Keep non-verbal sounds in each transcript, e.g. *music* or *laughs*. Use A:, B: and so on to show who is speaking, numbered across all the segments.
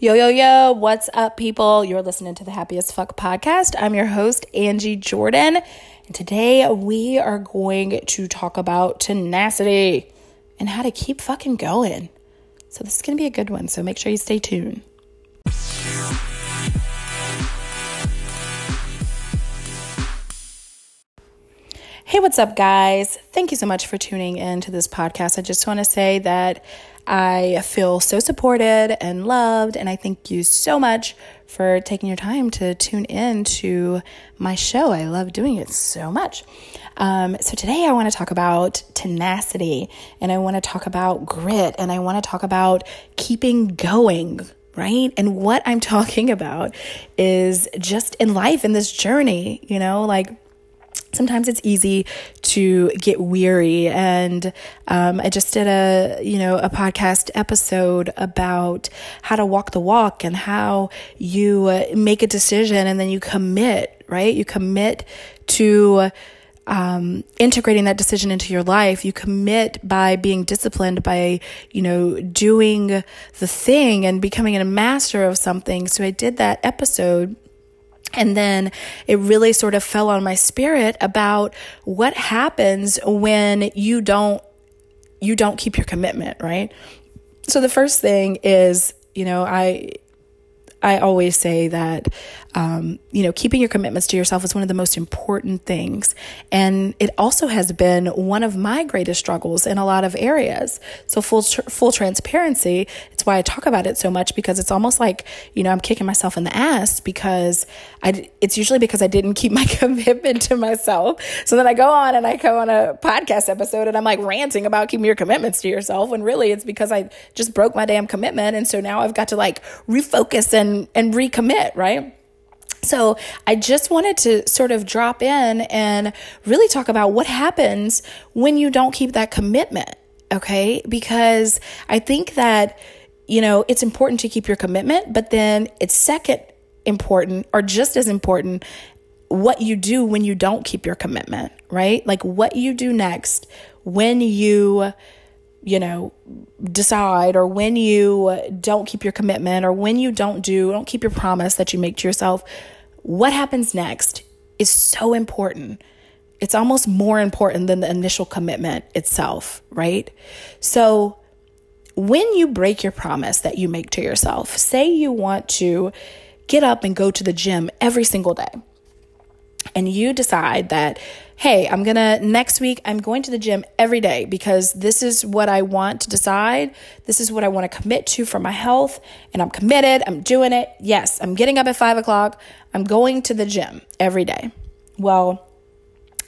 A: Yo, yo, yo, what's up, people? You're listening to the Happiest Fuck podcast. I'm your host, Angie Jordan, and today we are going to talk about tenacity and how to keep fucking going. So, this is going to be a good one, so make sure you stay tuned. Hey, what's up, guys? Thank you so much for tuning in to this podcast. I just want to say that I feel so supported and loved, and I thank you so much for taking your time to tune in to my show. I love doing it so much. Um, so, today I want to talk about tenacity, and I want to talk about grit, and I want to talk about keeping going right? And what I'm *laughs* talking about is just in life, in this journey, you know, like sometimes it's easy to get weary. And um, i just did a you know a podcast episode about how to walk the walk and how you uh, make a decision and then you commit right? You commit to um, integrating that decision into your life. You commit by being disciplined by you know doing the thing and becoming a master of something. So i did that episode and then it really sort of fell on my spirit about what happens when you don't you don't keep your commitment, right? So the first thing is, you know, I I always say that, um, you know, keeping your commitments to yourself is one of the most important things. And it also has been one of my greatest struggles in a lot of areas. So full, tr- full transparency. It's why I talk about it so much because it's almost like, you know, I'm kicking myself in the ass because I, it's usually because I didn't keep *laughs* my commitment to myself. So then I go on and I go on a podcast episode and I'm like ranting about keeping your commitments to yourself. When really it's because I just broke my damn commitment. And so now I've got to like refocus and and and recommit, right? So, I just wanted to sort of drop in and really talk about what happens when you don't keep that commitment, okay? Because I think that, you know, it's important to keep your commitment, but then it's second important or just as important what you do when you don't keep your commitment, right? Like what you do next when you you know, decide or when you don't keep your commitment or when you don't do, don't keep your promise that you make to yourself, what happens next is so important. It's almost more important than the initial commitment itself, right? So, when you break your promise that you make to yourself, say you want to get up and go to the gym every single day, and you decide that hey, I'm gonna, next week, I'm going to the gym every day because this is what I want to decide. This is what I wanna commit to for my health. And I'm committed, I'm doing it. Yes, I'm getting up at five o'clock. I'm going to the gym every day. Well,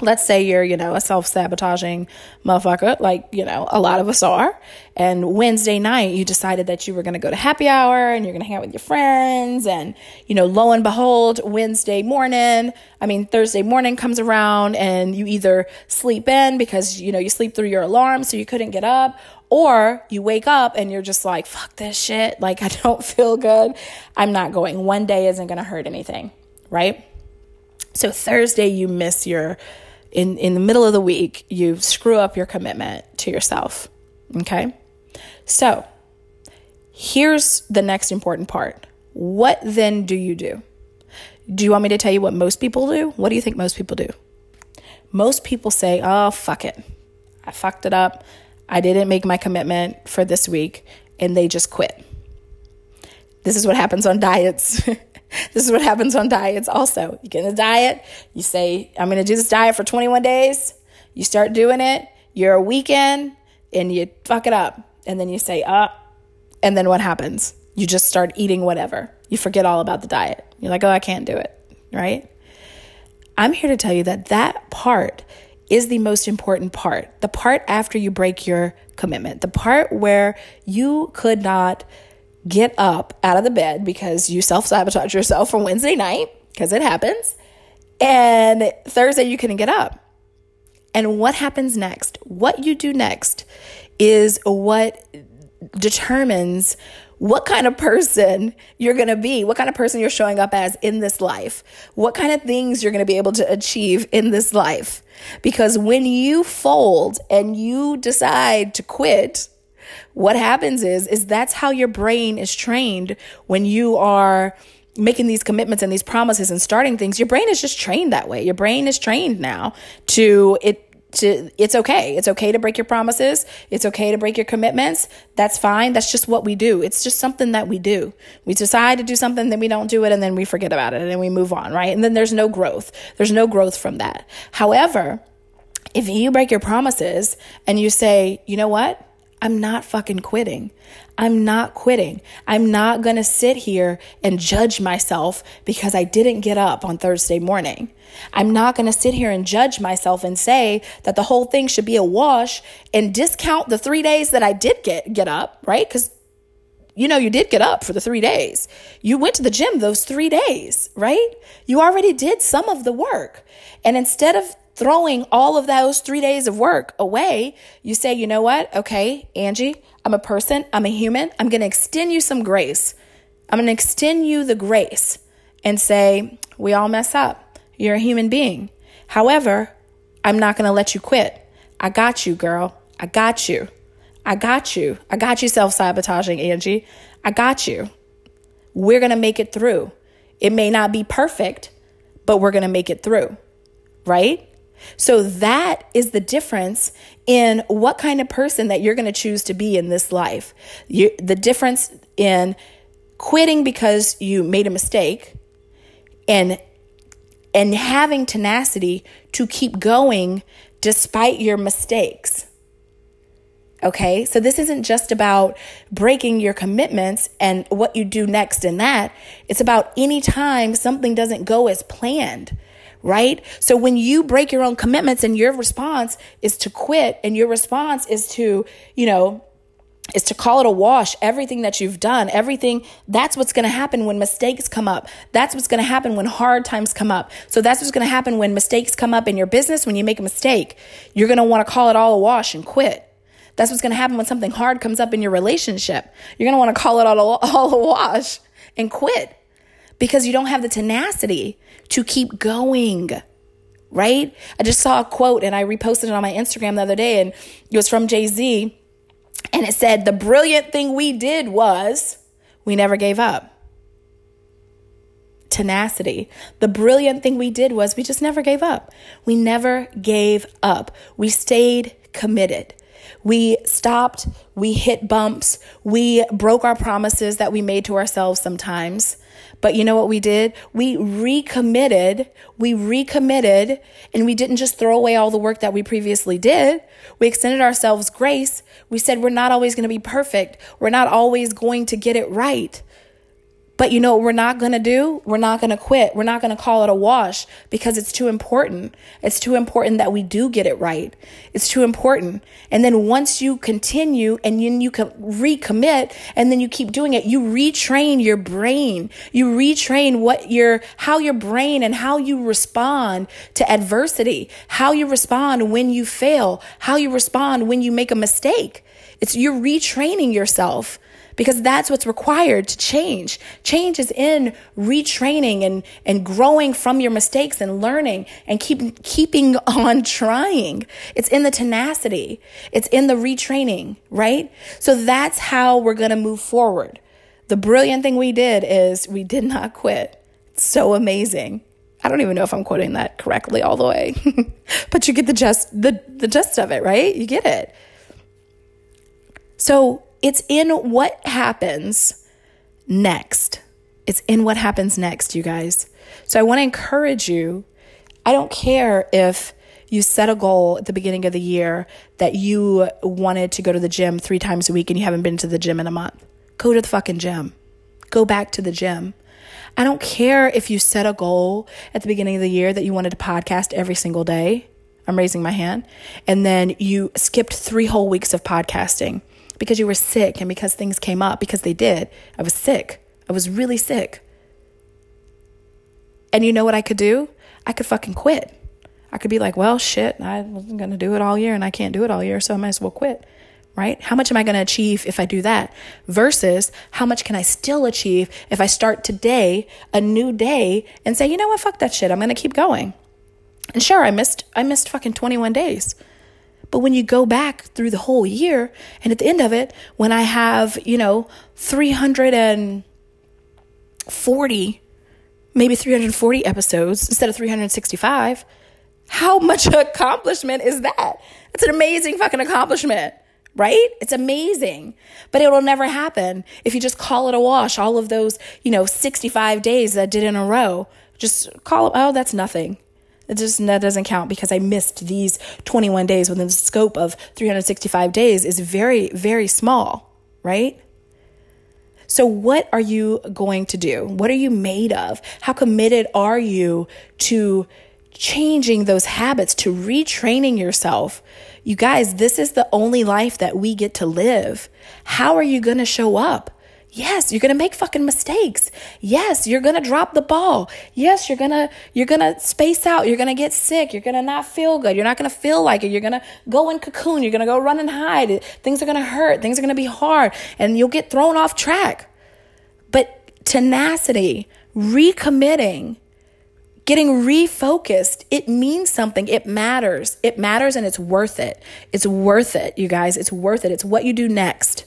A: let's say you're, you know, a self sabotaging motherfucker, like, you know, a lot of us are. And Wednesday night, you decided that you were going to go to happy hour and you're going to hang out with your friends. And, you know, lo and behold, Wednesday morning, I mean, Thursday morning comes around and you either sleep in because, you know, you sleep through your alarm so you couldn't get up, or you wake up and you're just like, fuck this shit. *laughs* Like, I don't feel good. I'm not going. One day isn't going to hurt anything, right? So Thursday, you miss your in, in the middle of the week, you screw up your commitment to yourself. Okay? So, here's the next important part. What then do you do? Do you want me to tell you what most people do? What do you think most people do? Most people say, oh, fuck it. I fucked it up. I didn't make my commitment for this week, and they just quit. This is what happens on diets. *laughs* this is what happens on diets also. You get in a diet, you say, I'm going to do this diet for 21 days. You start doing it, you're a weekend, and you fuck it up. And then you say, uh, and then what happens? You just start eating whatever. You forget all about the diet. You're like, oh, I can't do it, right? I'm here to tell you that that part is the most important part. The part after you break your commitment, the part where you could not get up out of the bed because you self sabotage yourself from Wednesday night, because it happens. And Thursday, you couldn't get up. And what happens next? What you do next is what determines what kind of person you're going to be, what kind of person you're showing up as in this life, what kind of things you're going to be able to achieve in this life. Because when you fold and you decide to quit, what happens is is that's how your brain is trained when you are making these commitments and these promises and starting things your brain is just trained that way your brain is trained now to it to it's okay. It's okay to break your promises. It's okay to break your commitments. That's fine. That's just what we do. It's just something that we do. We decide to do something, then we don't do it, and then we forget about it, and then we move on, right? And then there's no growth. There's no growth from that. However, if you break your promises and you say, you know what? I'm not fucking quitting. I'm not quitting. I'm not going to sit here and judge myself because I didn't get up on Thursday morning. I'm not going to sit here and judge myself and say that the whole thing should be a wash and discount the 3 days that I did get get up, right? Cuz you know you did get up for the 3 days. You went to the gym those 3 days, right? You already did some of the work. And instead of throwing all of those three days of work away, you say, you know what? Okay, Angie, I'm a person, I'm a human. I'm going to extend you some grace. I'm going to extend you the grace and say, we all mess up. You're a human being. However, I'm not going to let you quit. I got you, girl. I got you. I got you. I got you self sabotaging, Angie. I got you. We're going to make it through. It may not be perfect, but we're going to make it through, right? So that is the difference in what kind of person that you're going to choose to be in this life. You, the difference in quitting because you made a mistake and and having tenacity to keep going despite your mistakes. Okay? So this isn't just about breaking your commitments and what you do next in that. It's about any time something doesn't go as planned right? So when you break your own commitments and your response is to quit and your response is to, you know, is to call it a wash, everything that you've done, everything, that's what's going to happen when mistakes come up. That's what's going to happen when hard times come up. So that's what's going to happen when mistakes come up in your business, when you make a mistake. You're going to want to call it all a wash and quit. That's what's going to happen when something hard comes up in your relationship. You're going to want to call it all a, *laughs* all a wash and quit because you don't have the tenacity to keep going. Right? I just saw a quote and I reposted it on my Instagram the other day, and it was from Jay Z. And it said, The brilliant thing we did was we never gave up. Tenacity. The brilliant thing we did was we just never gave up. We never gave up. We stayed committed. We stopped, we hit bumps, we broke our promises that we made to ourselves sometimes. But you know what we did? We recommitted. We recommitted and we didn't just throw away all the work that we previously did. We extended ourselves grace. We said we're not always going to be perfect. We're not always going to get it right. But you know what we're not going to do? We're not going to quit. We're not going to call it a wash because it's too important. It's too important that we do get it right. It's too important. And then once you continue and then you can recommit and then you keep doing it, you retrain your brain. You retrain what your, how your brain and how you respond to adversity, how you respond when you fail, how you respond when you make a mistake. It's you're retraining yourself because that's what's required to change. Change is in retraining and, and growing from your mistakes and learning and keep, keeping *laughs* on trying. It's in the tenacity. It's in the retraining, right? So that's how we're going to move forward. The brilliant thing we did is we did not quit. So amazing. I don't even know if I'm quoting that correctly all the way, *laughs* but you get the gist, the, the gist of it, right? You get it. So it's in what happens next. It's in what happens next, you guys. So I want to encourage you. I don't care if you set a goal at the beginning of the year that you wanted to go to the gym three times a week and you haven't been to the gym in a month. Go to the fucking gym. Go back to the gym. I don't care if you set a goal at the beginning of the year that you wanted to podcast every single day. I'm raising my hand. And then you skipped three whole weeks of podcasting because you were sick and because things came up, because they did. I was sick. I was really sick. And you know what I could do? I could fucking quit. I could be like, well, shit, I wasn't going to do it all year and I can't do it all year, so I might as well quit. Right? How much am I going to achieve if I do that? Versus how much can I still achieve if I start today, a new day, and say, you know what, fuck that shit. I'm going to keep going. And sure, I missed, I missed fucking 21 days. But when you go back through the whole year, and at the end of it, when I have, you know, 340, maybe 340 episodes instead of 365, how much *laughs* accomplishment is that? That's an amazing fucking accomplishment, right? It's amazing. But it will never happen if you just call it a wash. All of those, you know, 65 days that I did in a row, just call it, oh, that's nothing. It just that doesn't count because I missed these 21 days within the scope of 365 days is very, very small, right? So, what are you going to do? What are you made of? How committed are you to changing those habits, to retraining yourself? You guys, this is the only life that we get to live. How are you going to show up? Yes, you're going to make fucking mistakes. Yes, you're going to drop the ball. Yes, you're going to you're going to space out. You're going to get sick. You're going to not feel good. You're not going to feel like it. You're going to go in cocoon. You're going to go run and hide. Things are going to hurt. Things are going to be hard and you'll get thrown off track. But tenacity, recommitting, getting refocused, it means something. It matters. It matters and it's worth it. It's worth it, you guys. It's worth it. It's what you do next.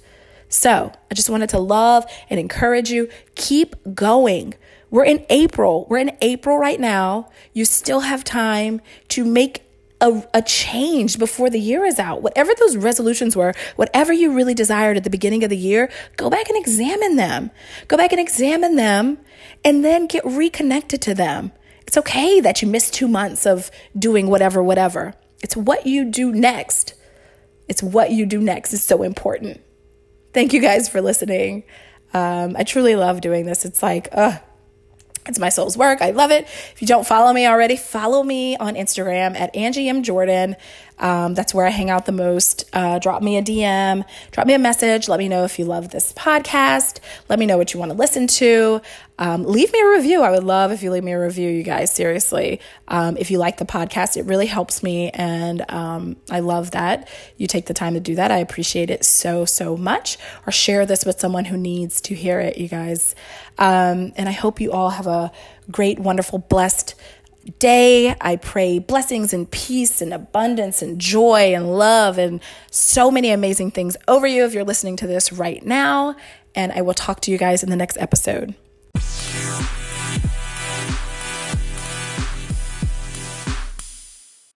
A: So I just wanted to love and encourage you. Keep going. We're in April. We're in April right now. You still have time to make a, a, change before the year is out. Whatever those resolutions were, whatever you really desired at the beginning of the year, go back and examine them. Go back and examine them and then get reconnected to them. It's okay that you missed two months of doing whatever, whatever. It's what you do next. It's what you do next is so important. Thank you guys for listening. Um, I truly love doing this. It's like, it's my soul's work. I love it. If you don't follow me already, follow me on Instagram at Angie M. Jordan. Um, that's where I hang out the most. Uh, drop me a DM, drop me a message. Let me know if you love this podcast. Let me know what you want to listen to. Um, leave me a review. I would love if you leave me a review, you guys. Seriously. Um, if you like the podcast, it really helps me. And um, I love that you take the time to do that. I appreciate it so, so much. Or share this with someone who needs to hear it, you guys. Um, and I hope you all have a great, wonderful, blessed day. I pray blessings and peace and abundance and joy and love and so many amazing things over you if you're listening to this right now. And I will talk to you guys in the next episode.